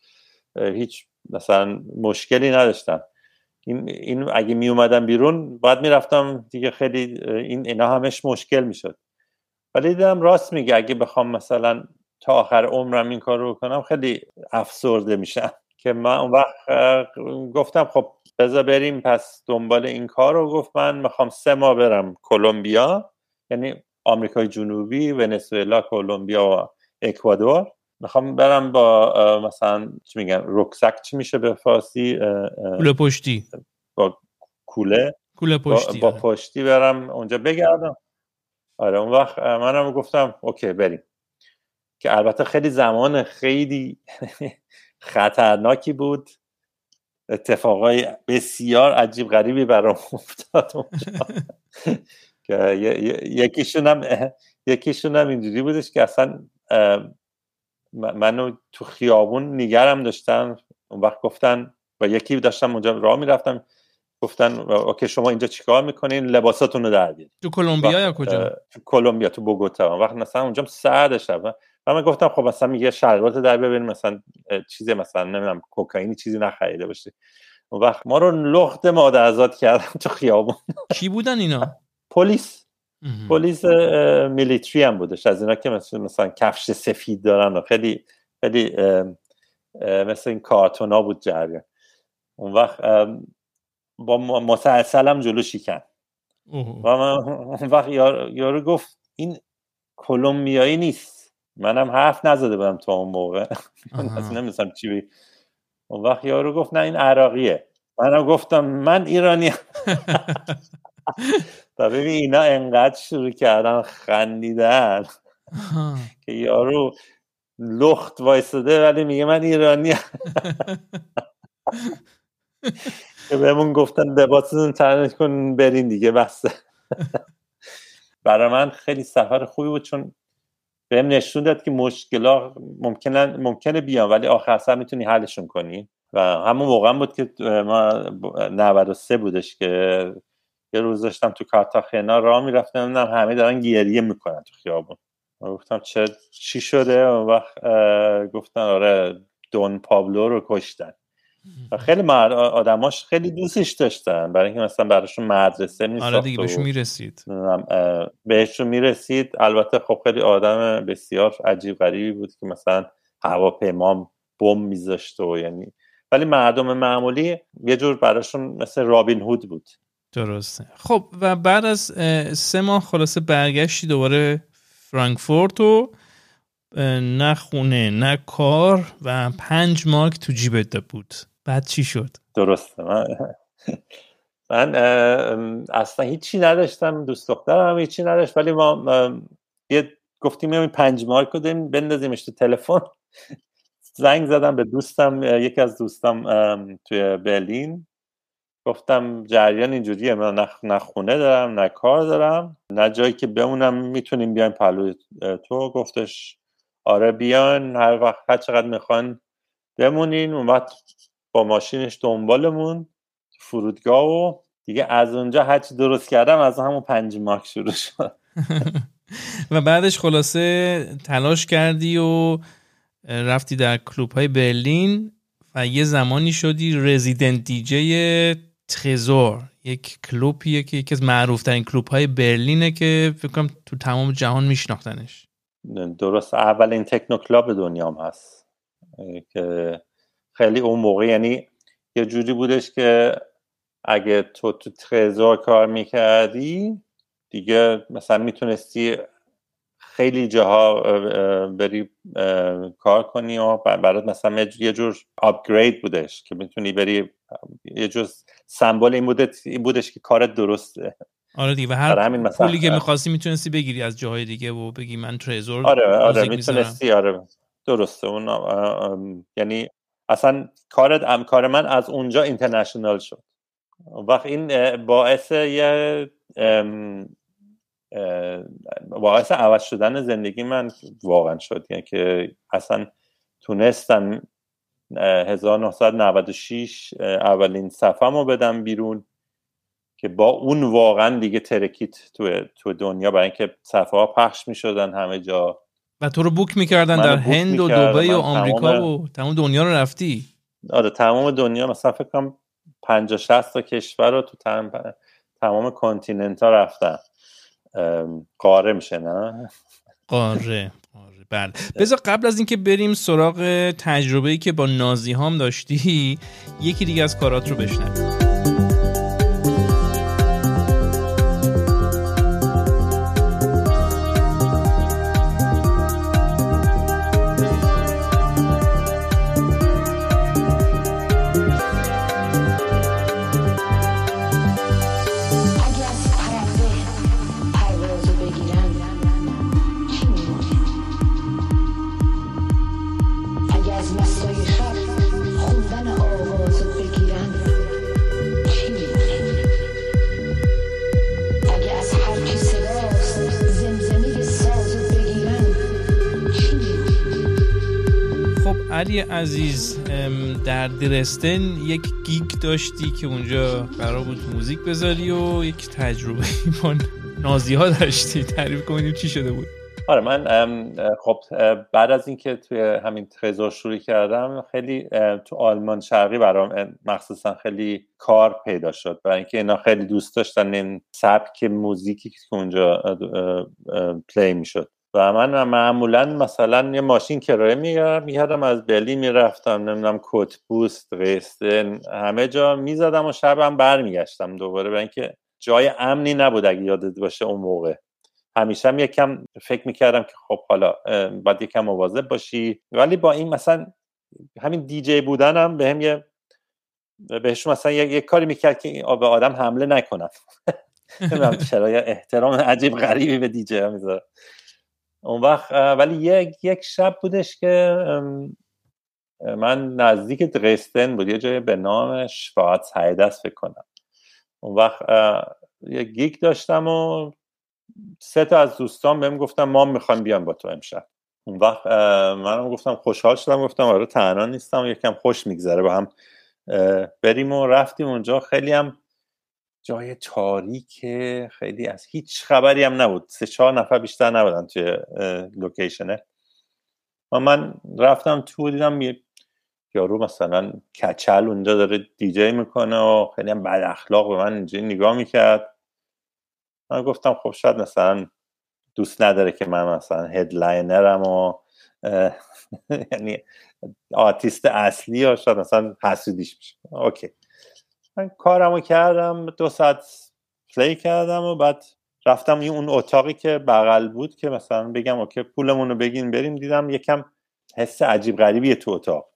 [SPEAKER 4] هیچ مثلا مشکلی نداشتم. این, این اگه می اومدم بیرون باید می‌رفتم دیگه خیلی این اینا همش مشکل می‌شد. ولی دیدم راست میگه اگه بخوام مثلا تا آخر عمرم این کار رو بکنم خیلی افسرده میشم. که من اون وقت گفتم خب بذار بریم پس دنبال این کار رو گفت من می‌خوام سه ماه برم کلمبیا یعنی آمریکای جنوبی ونزوئلا کلمبیا و اکوادور. می‌خوام برم با مثلا چی میگن رکسک چی میشه به فارسی؟
[SPEAKER 3] کوله پشتی.
[SPEAKER 4] با کوله؟
[SPEAKER 3] کوله پشتی
[SPEAKER 4] با, با پشتی برم اونجا بگردم. آره اون وقت منم گفتم اوکی بریم. که البته خیلی زمان خیلی خطرناکی بود. اتفاقای بسیار عجیب غریبی برام افتاد اونجا. که یکیشون هم یکیشون هم اینجوری بودش که اصلا منو تو خیابون نگرم داشتن اون وقت گفتن و یکی داشتم اونجا راه می‌رفتم گفتن اوکی شما اینجا چیکار می‌کنین؟ لباساتون رو در بیارید
[SPEAKER 3] تو کلمبیا یا کجا؟
[SPEAKER 4] تو کلمبیا تو بوگوتا. وقت مثلا اونجا سرد شب. و من گفتم خب مثلا میگه شربات در بیارین مثلا چیزی مثلا نمی‌دونم کوکائینی چیزی نخریده باشی. اون وقت ما رو لخت مادرزاد کردن تو خیابون.
[SPEAKER 3] کی بودن اینا؟
[SPEAKER 4] پلیس. پلیس میلیتری هم بودش. از اینا که مثلا مثلا کفش سفید دارن و خیلی خیلی مثل این کارتونا بود جریان. اون وقت با مسلسلم جلو شکن و من اون وقت یارو گفت این کلمبیایی نیست. منم حرف نزده بودم تا اون موقع. نمیستم چی بی اون وقت یارو گفت نه این عراقیه. منم گفتم من ایرانی و ببین اینا انقدر شروع کردن خندیدن که یارو لخت وایستده ولی میگه من ایرانی که بهمون گفتن لباستون تنش کن برین دیگه بسته برای من خیلی سفر خوبی بود چون بهم نشون داد که مشکلات ممکنه ممکنه بیان ولی آخر سر می‌تونی حلشون کنی. و همون موقع بود که ما 93 بودش که یه روز داشتم تو کارتاخنا راه می‌رفتم همه دارن گریه می‌کنن تو خیابون. گفتم چه چی شده؟ اون وقت گفتن آره دون پابلو رو کشتن. و خیلی مرد آدماش خیلی دوستش داشتن. برای اینکه مثلا براشون مدرسه می
[SPEAKER 3] آره دیگه بهشون می‌رسید.
[SPEAKER 4] بهشون می‌رسید. البته خب خیلی آدم بسیار عجیب غریبی بود که مثلا هواپیما بم میذاشت و یعنی. ولی مردم معمولی یه جور براشون مثل رابین هود بود.
[SPEAKER 3] درسته. خب و بعد از سه ماه خلاصه برگشتی دوباره فرانکفورت و نه خونه نه کار و پنج مارک تو جیبت بود. بعد چی شد؟
[SPEAKER 4] درسته. من من اصلا هیچی نداشتم دوست دخترم هیچی نداشت ولی ما یه گفتیم این پنج مارک رو بندازیمش تو تلفن. زنگ زدم به دوستم یکی از دوستم توی برلین. گفتم جریان اینجوریه من نه خونه دارم نه کار دارم نه جایی که بمونم می‌تونیم بیایم پلو تو. گفتش آره بیان هر وقت هر چقدر می‌خوان بمونین. اون با ماشینش دنبالمون فرودگاه و دیگه از اونجا هرچی درست کردم از همون پنج ماک شروع شد.
[SPEAKER 3] و بعدش خلاصه تلاش کردی و رفتی در کلوب های برلین و یه زمانی شدی رزیدنت دیجی ترزور یک کلوپیه که یکی از معروف ترین کلوب های برلینه که فکر کنم تو تمام جهان میشناختنش.
[SPEAKER 4] درست. اولین تکنو کلاب دنیا هم هست که خیلی اون موقع یعنی یه جوری بودش که اگه تو تو ترزور کار می‌کردی دیگه مثلا می‌تونستی خیلی جاها بری کار کنی و برات مثلا یه جور آپگرید بودش که می‌تونی بری یه جور سمبل این, این بودش که کارت درسته.
[SPEAKER 3] آره دیگه و هر همین مثلا پولی که می‌خواستی می‌تونستی بگیری از جاهای دیگه و بگی من ترزور
[SPEAKER 4] آره آره می‌تونستی آره درسته. اون یعنی اصلا کارت کار من از اونجا اینترنشنال شد. وقت این باعث یه باعث عوض شدن زندگی من واقعا شد. یعنی که اصلا تونستم 1996 اولین صفم رو بدم بیرون که با اون واقعا دیگه ترکیت تو, تو دنیا برای اینکه صفحه ها پخش می شدن همه جا.
[SPEAKER 3] و تو رو بوک می‌کردن در هند و دبی و آمریکا و تمام دنیا رو رفتی؟
[SPEAKER 4] آره تمام دنیا مثلا فکر کنم 50 60 تا کشور رو تو تمام, تمام کانتیننت ها رفتن قاره میشه نه؟
[SPEAKER 3] قاره بله. بذار قبل از اینکه بریم سراغ تجربه‌ای که با نازی هام داشتی یکی دیگه از کارات رو بشنویم. عزیز در درستن یک گیگ داشتی که اونجا قرار بود موزیک بذاری و یک تجربه با نازی ها داشتی. تعریف کنیم چی شده بود؟
[SPEAKER 4] آره من خب بعد از اینکه توی همین ترزور شروع کردم خیلی تو آلمان شرقی برام مخصوصا خیلی کار پیدا شد. برای اینکه اینا خیلی دوست داشتن این سبک موزیکی که اونجا پلی می‌شد. و من معمولا مثلا یه ماشین کرایه میگردم از بلی می‌رفتم نمی‌دونم بوست قیستن همه جا می‌زدم و شبم برمیگشتم دوباره. برای اینکه جای امنی نبود اگه یادت باشه اون موقع. همیشه هم یکم فکر می‌کردم که خب حالا باید یکم مواظب باشی. ولی با این مثلا همین دیجی بودنم به هم یه بهش مثلا یک, کاری می‌کرد که به آدم حمله نکنم چرا احترام عجیب غریبی به دیجی می‌ذاره. اون وقت ولی یک یک شب بودش که من نزدیک درستن بود یه جای به نام شفاعت هایدس فکر کنم. اون وقت یه گیک داشتم و سه تا از دوستان بهم گفتم ما می‌خوایم بیام با تو امشب. اون وقت منم گفتم خوشحال شدم گفتم آره تنها نیستم یکم خوش میگذره با هم بریم و رفتیم اونجا. خیلی هم جای تاریک خیلی از هیچ خبری هم نبود. سه چهار نفر بیشتر نبودن توی location ه. و من رفتم تو دیدم یارو مثلا کچل اونجا داره دیجی می‌کنه و خیلی هم بد اخلاق به من اینجا نگاه می‌کرد. من گفتم خب شاید مثلا دوست نداره که من مثلا headliner م و یعنی آرتیست اصلی یا شاید مثلا حسودیش میشه OK. من کارمو کردم دو ساعت play کردم و بعد رفتم اون اتاقی که بغل بود که مثلا بگم OK پولمون رو بگین بریم. دیدم یکم حس عجیب غریبیه تو اتاق.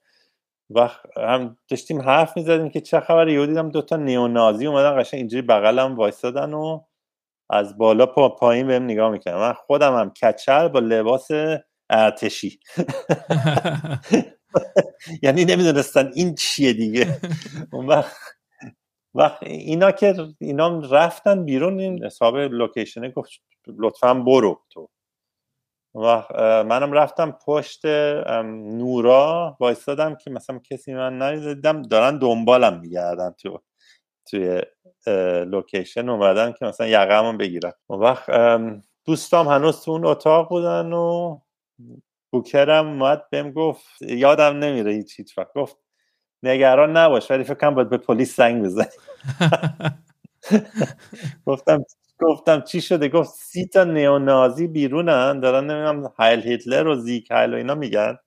[SPEAKER 4] و هم داشتیم حرف می‌زدیم که چه خبره. یهو دیدم دوتا neo-Nazi اومدن قشنگ اینجوری بغلم وایستادن و از بالا پا پایین بهم نگاه می‌کنم من خودم هم کچل با لباس ارتشی. یعنی نمی‌دونستن این چیه دیگه. اون وقت وقت اینا که اینا رفتن بیرون این حساب لوکیشنه گفت لطفا برو تو. و منم رفتم پشت نورا وایستادم که مثلا کسی من ندیدم دارن دنبالم میگردن تو توی لوکیشن اومدن که مثلا یقمون بگیرن. اون وقت دوستام هنوز تو اون اتاق بودن و بوکرم اومد بهم گفت یادم نمیره هیچ هیچ وقت. گفت نگران نباش ولی فکر کنم باید به پلیس زنگ بزنی. گفتم گفتم چی شده؟ گفت سی تا نیونازی بیرونن دارن نمی‌دونم هایل هیتلر و زیک هایل و اینا میگن.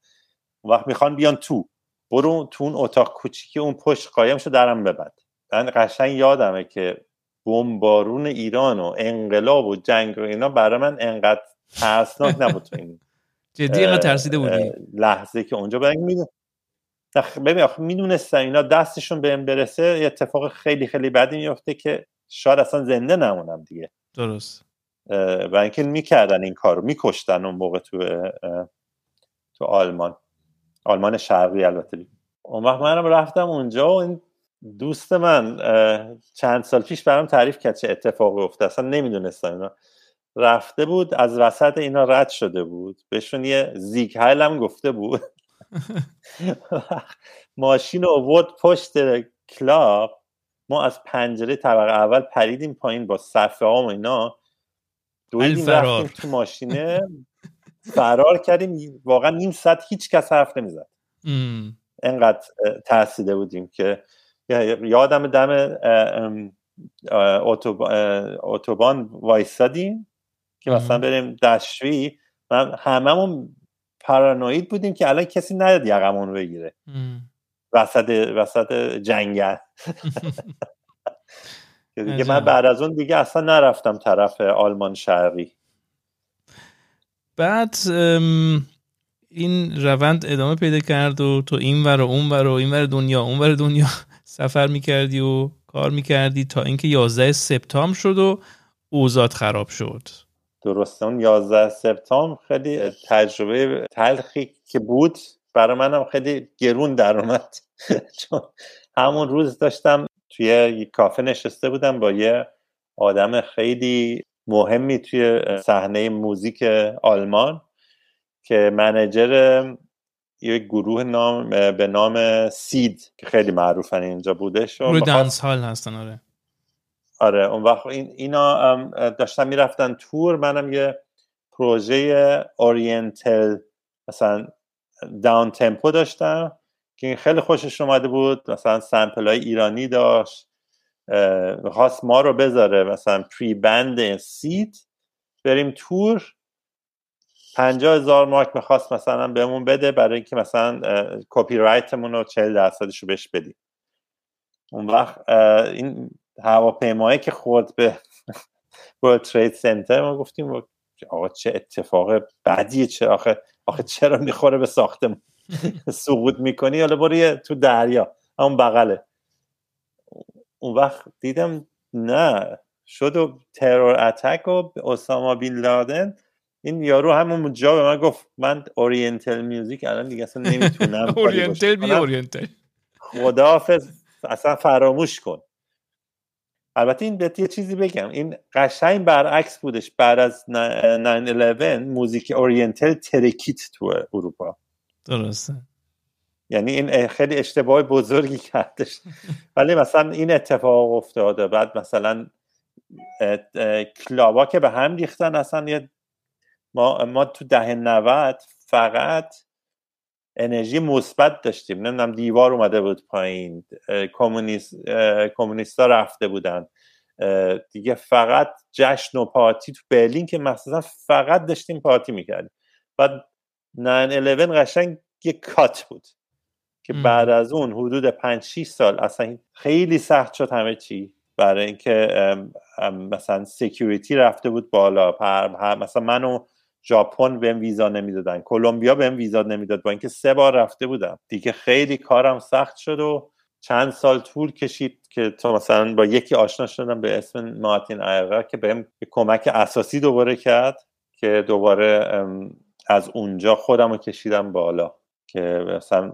[SPEAKER 4] وقت می‌خوان بیان تو. برو تو اون اتاق کوچیکی اون پشت قایم شو درم ببند. من قشنگ یادمه که بمبارون ایران و انقلاب و جنگ و اینا برای من انقدر ترسناک نبود تو این
[SPEAKER 3] جدی ترسیده بودی؟
[SPEAKER 4] لحظه که اونجا برای میدون ببین آخه می‌دونستم اینا دستشون بهم برسه یه اتفاق خیلی خیلی بدی میفته که شاید اصلا زنده نمونم دیگه.
[SPEAKER 3] درست.
[SPEAKER 4] و اینکه می‌کردن این کارو میکشتن اون موقع تو تو آلمان. آلمان شرقی البته. اون وقت منم رفتم اونجا و این دوست من چند سال پیش برام تعریف کرد چه اتفاقی افتاد اصلا نمی‌دونستم اینا. رفته بود از وسط اینا رد شده بود. بهشون یه زیگ هم گفته بود. ماشین رو آورد پشت کلاب. ما از پنجره طبقه اول پریدیم پایین با صفحه ها و اینا. دویدیم رفتیم تو ماشینه. فرار کردیم. واقعا نیم ساعت هیچ کس حرف نمی‌زد. انقدر ترسیده بودیم که یادم دم اتوبان وایستادیم که مثلا بریم دشوی. من هممون پارانوید بودیم که الان کسی نیاد یقمون بگیره. وسط وسط جنگل. که دیگه من بعد از اون دیگه اصلا نرفتم طرف آلمان شرقی.
[SPEAKER 3] بعد این روند ادامه پیدا کرد و تو این ور و اون ور و این ور دنیا اون ور دنیا سفر می‌کردی و کار می‌کردی تا اینکه 11 سپتامبر شد و اوزاد خراب شد.
[SPEAKER 4] درسته اون 11 سپتامبر خیلی تجربه تلخی که بود. برای منم خیلی گرون در اومد. چون همون روز داشتم توی یک کافه نشسته بودم با یه آدم خیلی مهمی توی صحنه موزیک آلمان که منجر یک گروه نام به نام سید که خیلی معروفن اینجا بودش.
[SPEAKER 3] روی دنس هال هستن آره.
[SPEAKER 4] آره اون وقت این اینا داشتن می‌رفتن تور. منم یه پروژه اورینتل مثلا داون تمپو داشتم که خیلی خوشش اومده بود. مثلا سمپل های ایرانی داشت خواست ما رو بذاره مثلا پری بند سیت بریم تور. پنجاه هزار مارک می‌خواست مثلا بهمون بده برای اینکه مثلا کپی رایتمون رو چهل درصدش رو بهش بدیم. اون وقت این هواپیمایی که خورد به با ترید سنتر ما گفتیم آقا چه اتفاق بدیه چه آخه آخه چرا می‌خوره به ساختمون؟ سقوط می‌کنی؟ حالا برو تو دریا همون بغله. اون وقت دیدم نه شد و terror attack و اساما بین لادن. این یارو همون جا به من گفت من oriental music الان دیگه اصلا نمی‌تونم
[SPEAKER 3] oriental بی oriental
[SPEAKER 4] خداحافظ اصلا فراموش کن. البته این بهت یه چیزی بگم. این قشنگ برعکس بودش. بعد از 9-11 موزیک oriental ترکید تو اروپا.
[SPEAKER 3] درسته.
[SPEAKER 4] یعنی این خیلی اشتباه بزرگی کردش. ولی مثلا این اتفاق افتاده. بعد مثلا کلابا که به هم ریختن اصلا یه ما, ما تو دهه 90 فقط انرژی مثبت داشتیم. نمی‌دونم دیوار اومده بود پایین. کمونیست کمونیستا رفته بودن. دیگه فقط جشن و پارتی تو برلین که مثلا فقط داشتیم پارتی می‌کردیم. بعد 9 قشنگ یه کات بود که بعد از اون حدود 5 6 سال اصلا خیلی سخت شد همه چی. برای اینکه مثلا سکیوریتی رفته بود بالا پر مثلا منو ژاپن بهم ویزا نمی‌دادن کلمبیا بهم ویزا نمی‌داد با اینکه سه بار رفته بودم. دیگه خیلی کارم سخت شد و چند سال طول کشید که تا مثلا با یکی آشنا شدم به اسم مارتین ایرقا که بهم کمک اساسی دوباره کرد که دوباره از اونجا خودم رو کشیدم بالا. که مثلا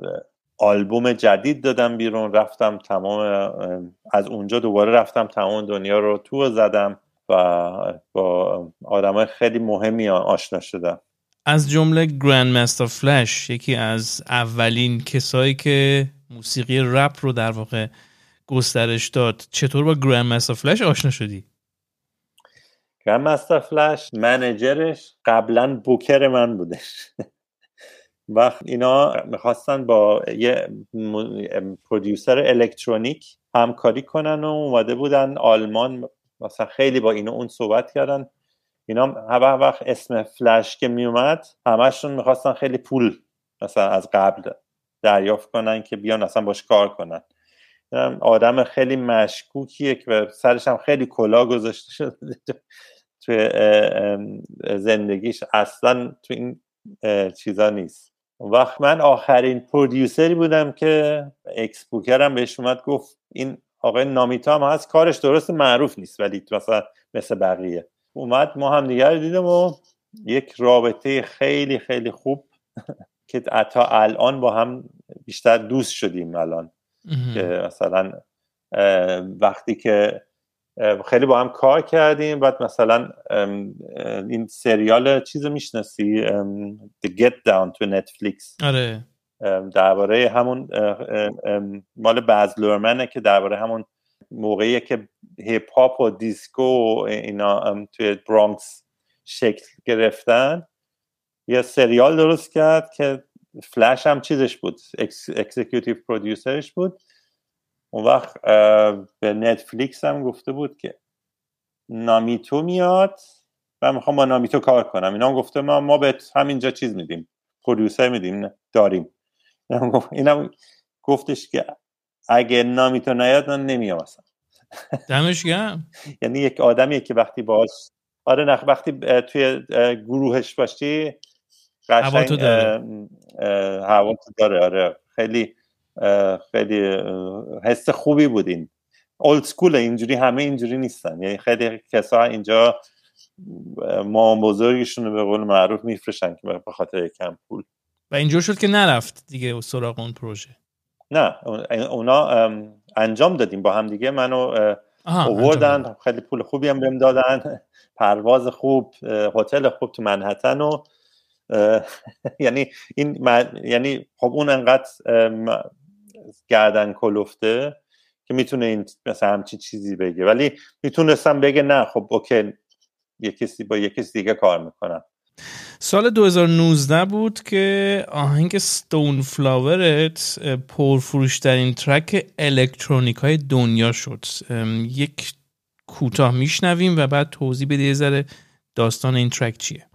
[SPEAKER 4] آلبوم جدید دادم بیرون رفتم تمام از اونجا دوباره رفتم تمام دنیا رو تو زدم. و با آدم خیلی مهمی آشنا شدم.
[SPEAKER 3] از جمله گرند مستر فلش یکی از اولین کسایی که موسیقی رپ رو در واقع گسترش داد. چطور با گرند مستر فلش آشنا شدی؟
[SPEAKER 4] گرند مستر فلش منجرش قبلا بوکر من بودش. وقت اینا می‌خواستن با یه پرودیوسر الکترونیک همکاری کنن و اومده بودن آلمان مثلا خیلی با اینو اون صحبت کردن. اینا هر وقت اسم فلش که میومد همشون می‌خواستن خیلی پول مثلا از قبل دریافت کنن که بیان اصلا باش کار کنن. آدم خیلی مشکوکیه که سرش هم خیلی کلا گذاشته شده تو زندگیش. اصلا تو این چیزا نیست. وقت من آخرین پرودیوسری بودم که اکس بوکرم بهش اومد گفت این آقای نامیتا هم هست کارش درست معروف نیست ولی مثلا مثل بقیه. اومد ما هم دیگر دیدم و یک رابطه خیلی خیلی خوب که حتی الان با هم بیشتر دوست شدیم الان. که مثلا وقتی که خیلی با هم کار کردیم بعد مثلا این سریال چیز می‌شناسی؟ The Get Down تو نتفلیکس
[SPEAKER 3] آره.
[SPEAKER 4] درباره همون مال Baz Luhrmann ه که درباره همون موقعی که hip hop و دیسکو اینا توی برانکس شکل گرفتن. یه سریال درست کرد که فلش هم چیزش بود executive producer ش بود. اون وقت به نتفلیکس هم گفته بود که نامیتو میاد. و می‌خوام با نامیتو کار کنم. اینا هم گفته ما ما به همینجا چیز میدیم producer میدیم داریم. اینم گفتش که اگه نامیتو نیاد من نمیام اصلا.
[SPEAKER 3] دمش گرم.
[SPEAKER 4] یعنی یک آدمیه که وقتی باش آره نه وقتی توی گروهش باشی
[SPEAKER 3] هوا تو داره.
[SPEAKER 4] هوا تو داره آره. خیلی خیلی حس خوبی بودین. اولد سکول اینجوری همه اینجوری نیستن. یعنی خیلی کسا اینجا ما بزرگشون رو به قول معروف میفرشن که به خاطر کم پول.
[SPEAKER 3] و اینجور شد که نرفت دیگه سراغ اون پروژه.
[SPEAKER 4] نه اونا انجام دادیم با هم دیگه. منو اووردن خیلی پول خوبی هم بهم دادن. پرواز خوب هتل خوب تو منحتن و یعنی این یعنی خب اون انقدر گردن کلفته که می‌تونه این مثلا همچی چیزی بگه. ولی می‌تونستم بگه نه خب اوکی یه کسی با یه کسی دیگه کار می‌کنم.
[SPEAKER 3] سال 2019 بود که آهنگ ستون فلاورت پرفروشترین ترک الکترونیک های دنیا شد. یک کوتاه میشنویم و بعد توضیح بده یه داستان این ترک چیه.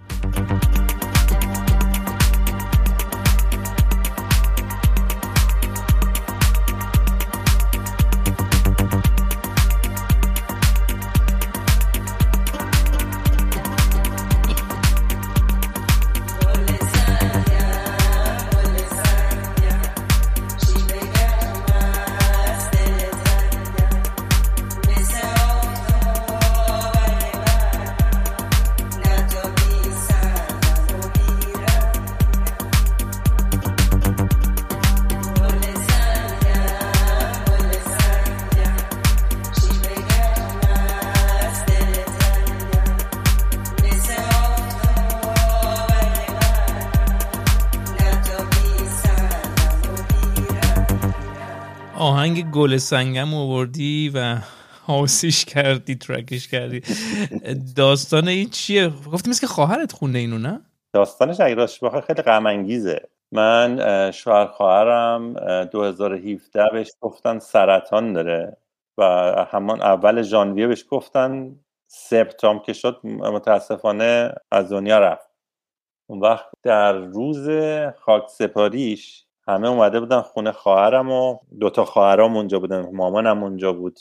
[SPEAKER 3] آهنگ گل سنگم آوردی و حواسیش کردی ترکش کردی. داستان این چیه؟ گفتی مثل که خواهرت خونده اینو نه؟
[SPEAKER 4] داستانش اگه راست خیلی غم انگیزه. من شوهر خواهرم 2017 بهش گفتن سرطان داره و همان اول ژانویه بهش گفتن سپتامبر که شد متاسفانه از دنیا رفت. اون وقت در روز خاک سپاریش همه اومده بودن خونه خواهرم و دوتا خواهرام اونجا بودن مامانم اونجا بود.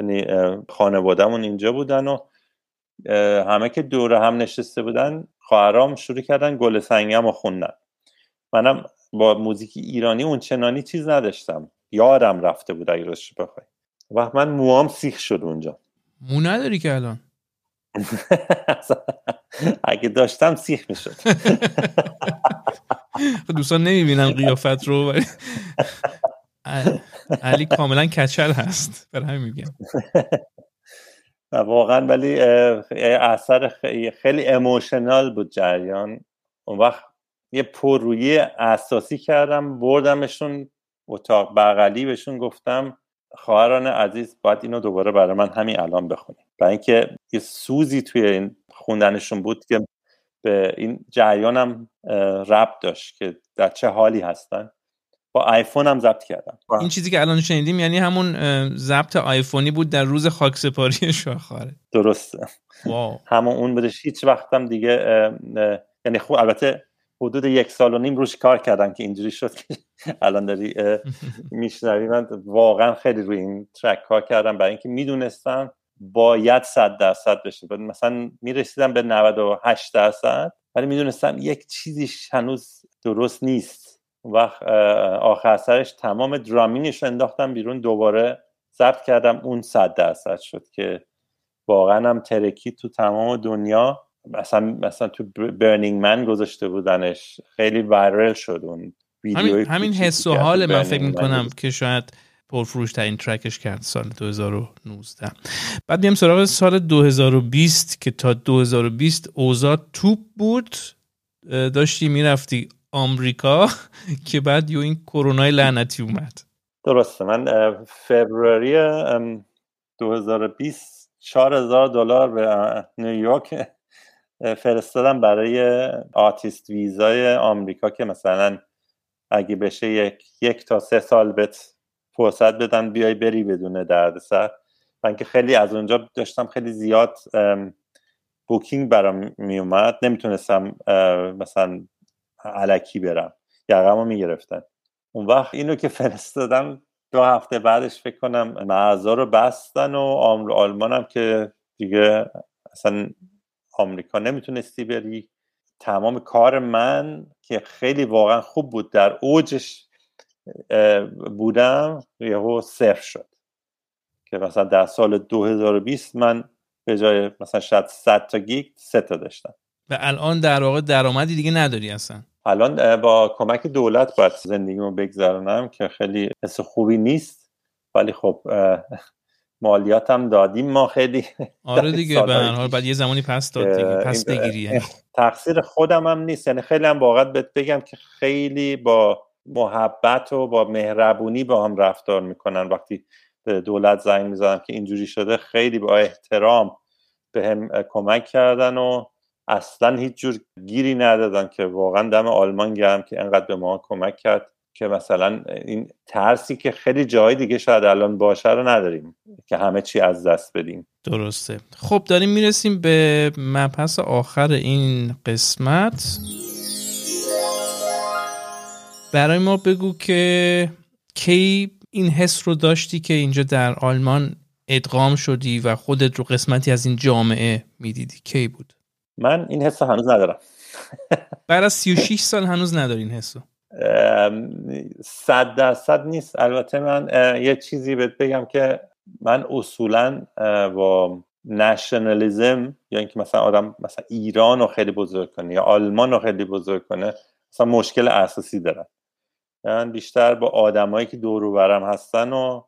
[SPEAKER 4] یعنی خانوادهمون اینجا بودن و همه که دور هم نشسته بودن خواهرام شروع کردن گل سنگم و خوندن. منم با موزیک ایرانی اون چنانی چیز نداشتم. یارم رفته بود اگه راستش بخوای. وقت من موام سیخ شد اونجا.
[SPEAKER 3] مو نداری که الان؟
[SPEAKER 4] اگه داشتم سیخ می‌شد.
[SPEAKER 3] دوستان نمی‌بینن قیافت رو علی کاملا کچل هست. برای همین میگم.
[SPEAKER 4] واقعا ولی اثر خیلی اموشنال بود جریان. اون وقت یه پررویی اساسی کردم بردمشون اتاق بغلی بهشون گفتم خواهران عزیز باید اینو دوباره برای من همین الان بخونیم برای اینکه یه سوزی توی این خوندنشون بود که به این جریانم ربط داشت که در چه حالی هستن. با آیفون هم ضبط کردم.
[SPEAKER 3] این چیزی که الان شنیدیم یعنی همون ضبط آیفونی بود در روز خاکسپاری شاخاره
[SPEAKER 4] درسته. همون اون بودش. هیچ وقتم دیگه یعنی خوب البته حدود یک سال و نیم روش کار کردم که اینجوری شد که الان داری میشنوی. من واقعا خیلی روی این ترک کار کردم. برای اینکه می‌دونستم باید صد درصد بشه مثلا می‌رسیدم به 98 درصد ولی می‌دونستم یک چیزیش هنوز درست نیست. وقت آخر سرش تمام درامینگش انداختم بیرون دوباره ضبط کردم اون صد درصد شد که واقعا هم ترکی تو تمام دنیا مثلا مثلا تو برنینگ من گذاشته بودنش خیلی وایرل شد اون
[SPEAKER 3] همین, همین حس و حال من فکر می‌کنم که شاید پرفروش ترین track ش کرد سال 2019 بعد بیام سراغ سال 2020 که تا 2020 اوضاع توپ بود. داشتی می‌رفتی آمریکا که بعد یهو این کرونای لعنتی اومد.
[SPEAKER 4] درسته. من February 2020 4000 دلار به نیویورک فرستادم برای artist visa ی آمریکا که مثلا اگه بشه یک, یک تا سه سال بت فرصت بدن بیای بری بدون دردسر. من که خیلی از اونجا داشتم خیلی زیاد بوکینگ برام میومد. نمی‌تونستم مثلا علکی برم. یقمو می‌گرفتن. اون وقت اینو که فرستادم دو هفته بعدش فکر کنم معذا رو بستن و آلمانم که دیگه اصلا آمریکا نمی‌تونستی بری. تمام کار من که خیلی واقعا خوب بود در اوجش بودم یهو صفر شد. که مثلا در سال 2020 من به جای مثلا شاید 100 تا گیگ 3 تا داشتم.
[SPEAKER 3] و الان در واقع درآمدی دیگه نداری اصلا؟
[SPEAKER 4] الان با کمک دولت باید زندگیمو بگذرونم که خیلی حس خوبی نیست. ولی خب مالیاتم دادیم ما خیلی.
[SPEAKER 3] آره دیگه به هر حال بعد یه زمانی پس داد دیگه پس بگیری یعنی.
[SPEAKER 4] تقصیر خودم هم نیست. یعنی خیلی هم واقعا بهت بگم که خیلی با محبت و با مهربونی با هم رفتار می‌کنن. وقتی به دولت زنگ می‌زنم که اینجوری شده خیلی با احترام به هم کمک کردن و اصلا هیچ جور گیری ندادن که واقعا دم آلمان گرم که انقدر به ما کمک کرد که مثلا این ترسی که خیلی جای دیگه شاید الان باشه رو نداریم که همه چی از دست بدیم.
[SPEAKER 3] درسته. خب داریم می‌رسیم به مبحث آخر این قسمت. برای ما بگو که کی این حس رو داشتی که اینجا در آلمان ادغام شدی و خودت رو قسمتی از این جامعه می‌دیدی؟ کی بود؟
[SPEAKER 4] من این حس هنوز ندارم.
[SPEAKER 3] بعد از 36 سال هنوز نداری این حس
[SPEAKER 4] صد درصد نیست. البته من یه چیزی بهت بگم که من اصولا با نشنالیزم یا اینکه مثلا آدم مثلا ایران رو خیلی بزرگ کنه یا آلمان رو خیلی بزرگ کنه مثلا مشکل اساسی دارم. من بیشتر با آدمایی که دور برم هستن و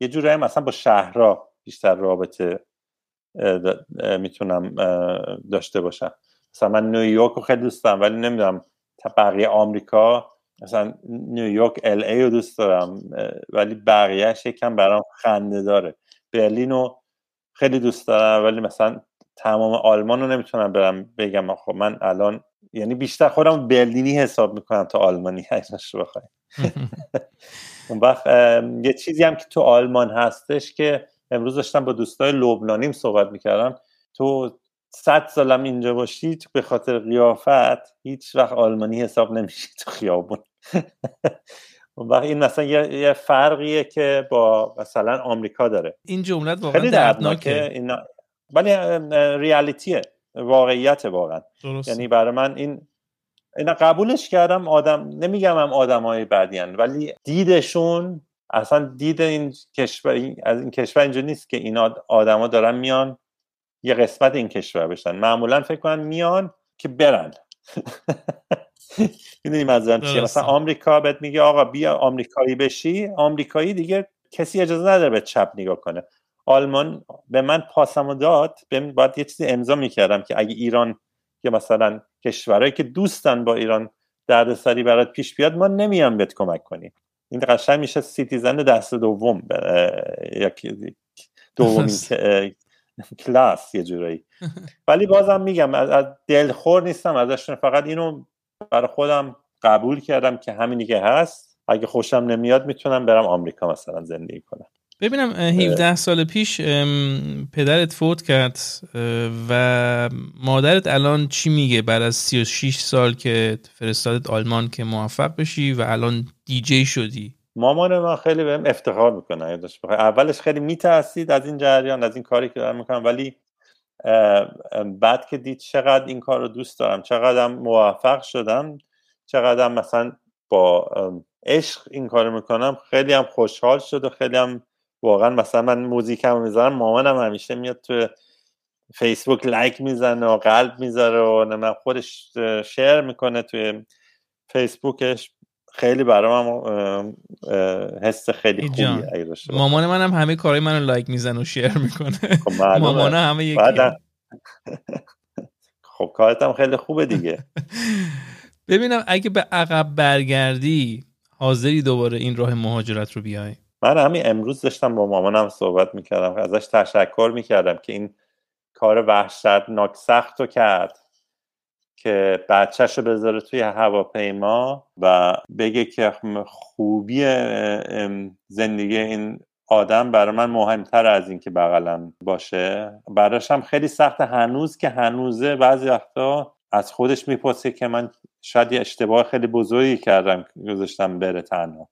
[SPEAKER 4] یه جورایی مثلا با شهرها بیشتر رابطه می‌تونم داشته باشم. مثلا من نیویورک رو خیلی دوست دارم ولی نمی‌دونم بقیه آمریکا مثلا نیویورک ال ای رو دوست دارم ولی بقیهش یکم برام خنده داره. برلین رو خیلی دوست دارم ولی مثلا تمام آلمان رو نمی‌تونم برم بگم. خب من الان یعنی بیشتر خودم برلینی حساب می‌کنم تا آلمانی هستش رو بخوای. اون وقت یه چیزی هم که تو آلمان هستش که امروز داشتم با دوستای لبنانیم صحبت می‌کردم. تو صد سالم اینجا باشی به خاطر قیافت هیچ وقت آلمانی حساب نمیشی تو خیابون. اون وقت این مثلا یه, فرقیه که با مثلا آمریکا داره.
[SPEAKER 3] این جملت واقعا دردناکه.
[SPEAKER 4] ولی ریالیتیه. واقعیت واقعا. یعنی برای من این اینا قبولش کردم آدم نمیگم هم آدم های ولی دیدشون اصلا دید این کشور از این کشور اینجا نیست که این آدما دارن میان یه قسمت این کشور بشن. معمولا فکر کنن میان که برن. می‌دونی منظورم چیه؟ مثلا آمریکا بهت میگه آقا بیا آمریکایی بشی آمریکایی دیگه کسی اجازه نداره به چپ نگاه کنه. آلمان به من پاسمو داد باید یه چیزی امضا می‌کردم که اگه ایران یا مثلا کشورهایی که دوستن با ایران دردسری برات پیش بیاد ما نمیان بهت کمک کنیم. این قشنگ میشه citizen دست دوم یا دومین کلاس یه جورایی. ولی بازم میگم از دلخور نیستم ازشون فقط اینو برای خودم قبول کردم که همینی که هست. اگه خوشم نمیاد می‌تونم برم آمریکا مثلا زندگی کنم.
[SPEAKER 3] ببینم 17 سال پیش پدرت فوت کرد و مادرت الان چی میگه؟ بعد از 36 سال که فرستادت آلمان که موفق بشی و الان دیجی شدی.
[SPEAKER 4] مامان من خیلی بهم افتخار می‌کنه اولش خیلی میترسید از این جریان از این کاری که دارم می‌کنم ولی بعد که دید چقدر این کار رو دوست دارم چقدر موفق شدم چقدر مثلا با عشق این کار می‌کنم خیلی هم خوشحال شد و خیلی هم واقعا مثلا من موزیکم می‌ذارم مامانم همیشه میاد تو فیسبوک لایک می‌زنه و قلب می‌ذاره و من خودش شیر می‌کنه توی فیسبوکش خیلی برام حس خیلی خوبی
[SPEAKER 3] مامان منم همه کارهای منو لایک می‌زنه و شیر می‌کنه. خب مامان همه یکی
[SPEAKER 4] خب کارتم خیلی خوبه دیگه.
[SPEAKER 3] ببینم اگه به عقب برگردی حاضری دوباره این راه مهاجرت رو بیای؟
[SPEAKER 4] من همین امروز داشتم با مامانم صحبت می‌کردم ازش تشکر می‌کردم که این کار وحشتناک سخت رو کرد که بچهش رو بذاره توی هواپیما و بگه که خوبی زندگی این آدم برای من مهمتر از این که بغلم باشه. براش هم خیلی سخت هنوز که هنوزه بعضی وقتا از خودش می‌پرسه که من شاید اشتباه خیلی بزرگی کردم گذاشتم بره تنها.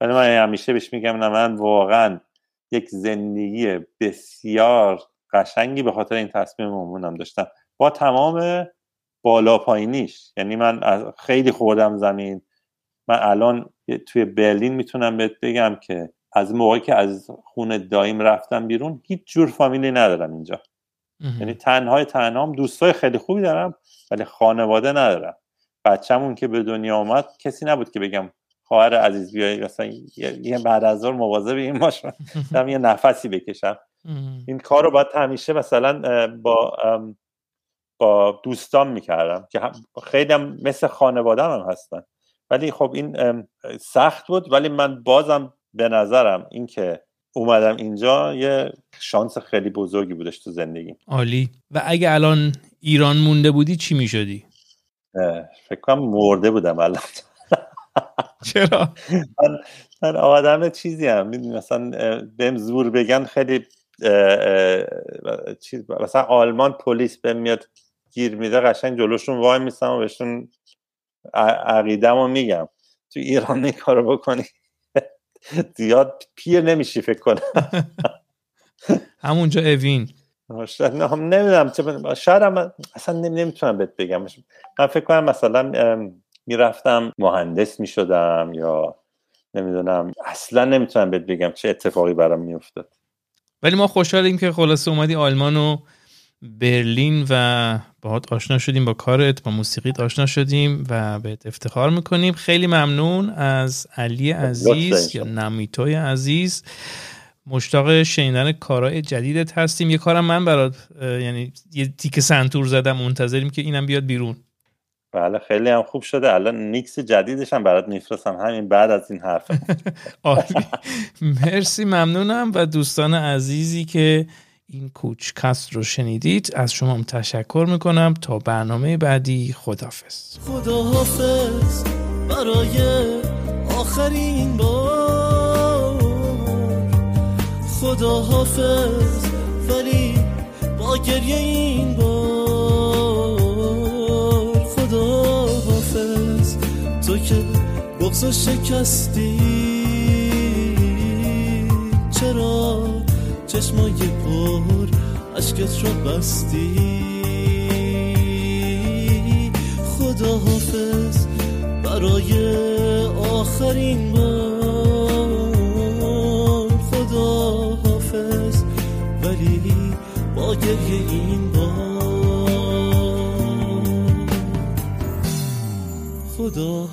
[SPEAKER 4] ولی من همیشه بهش میگم نه من واقعا یک زندگی بسیار قشنگی به خاطر این تصمیم مامونم داشتم. با تمام بالا پایینیش. یعنی من خیلی خوردم زمین. من الان توی برلین می‌تونم بهت بگم که از موقعی که از خونه دایم رفتم بیرون هیچ جور فامیلی ندارم اینجا. یعنی تنهای تنهام دوستای خیلی خوبی دارم ولی خانواده ندارم. بچه‌مون که به دنیا آمد کسی نبود که بگم خواهر عزیز بیایی مثلا یه بعد از ظهر مواظب این باش یه نفسی بکشم. این کار رو باید همیشه مثلا با با دوستان می‌کردم که خیلی هم مثل خانواده هم هستن. ولی خب این سخت بود. ولی من بازم به نظرم اینکه اومدم اینجا یه شانس خیلی بزرگی بودش تو زندگی
[SPEAKER 3] عالی. و اگه الان ایران مونده بودی چی می‌شدی؟
[SPEAKER 4] فکر کنم مرده بودم الان.
[SPEAKER 3] چرا؟
[SPEAKER 4] من, من آدم چیزی هم مثلا بهم زور بگن خیلی چیز مثلا آلمان پلیس بهم میاد گیر میده قشنگ جلوشون وای میستم و بهشون عقیدم رو میگم. تو ایران این کارو بکنی؟ زیاد پیر نمیشی فکر کنم.
[SPEAKER 3] همونجا اوین.
[SPEAKER 4] نمی‌دونم شاید هم اصلا نمی‌تونم بهت بگم. من فکر کنم مثلا می‌رفتم مهندس می‌شدم یا نمی‌دونم اصلا نمی‌تونم بهت بگم چه اتفاقی برام میافتاد.
[SPEAKER 3] ولی ما خوشحالیم که خلاصه اومدی آلمان و برلین و باهات آشنا شدیم با کارت با موسیقیت آشنا شدیم و بهت افتخار می‌کنیم. خیلی ممنون از علی عزیز یا نمیتوی عزیز. مشتاق شنیدن کارهای جدیدت هستیم. یه کارم من برات یعنی یه تیک سنتور زدم منتظریم که اینم بیاد بیرون.
[SPEAKER 4] بله خیلی هم خوب شده. الان نیکس جدیدش هم برات میفرستم. همین بعد از این حرف
[SPEAKER 3] مرسی ممنونم. و دوستان عزیزی که این کوچکست رو شنیدید از شما هم تشکر می‌کنم. تا برنامه بعدی خدافز
[SPEAKER 1] خداحافظ برای آخرین بار. خداحافظ ولی با گریه این بار. تو که بغز شکستی. چرا چشمای پر عشقت رو بستی؟ خدا حافظ برای آخرین بار. خدا حافظ ولی با گریه این بار خدا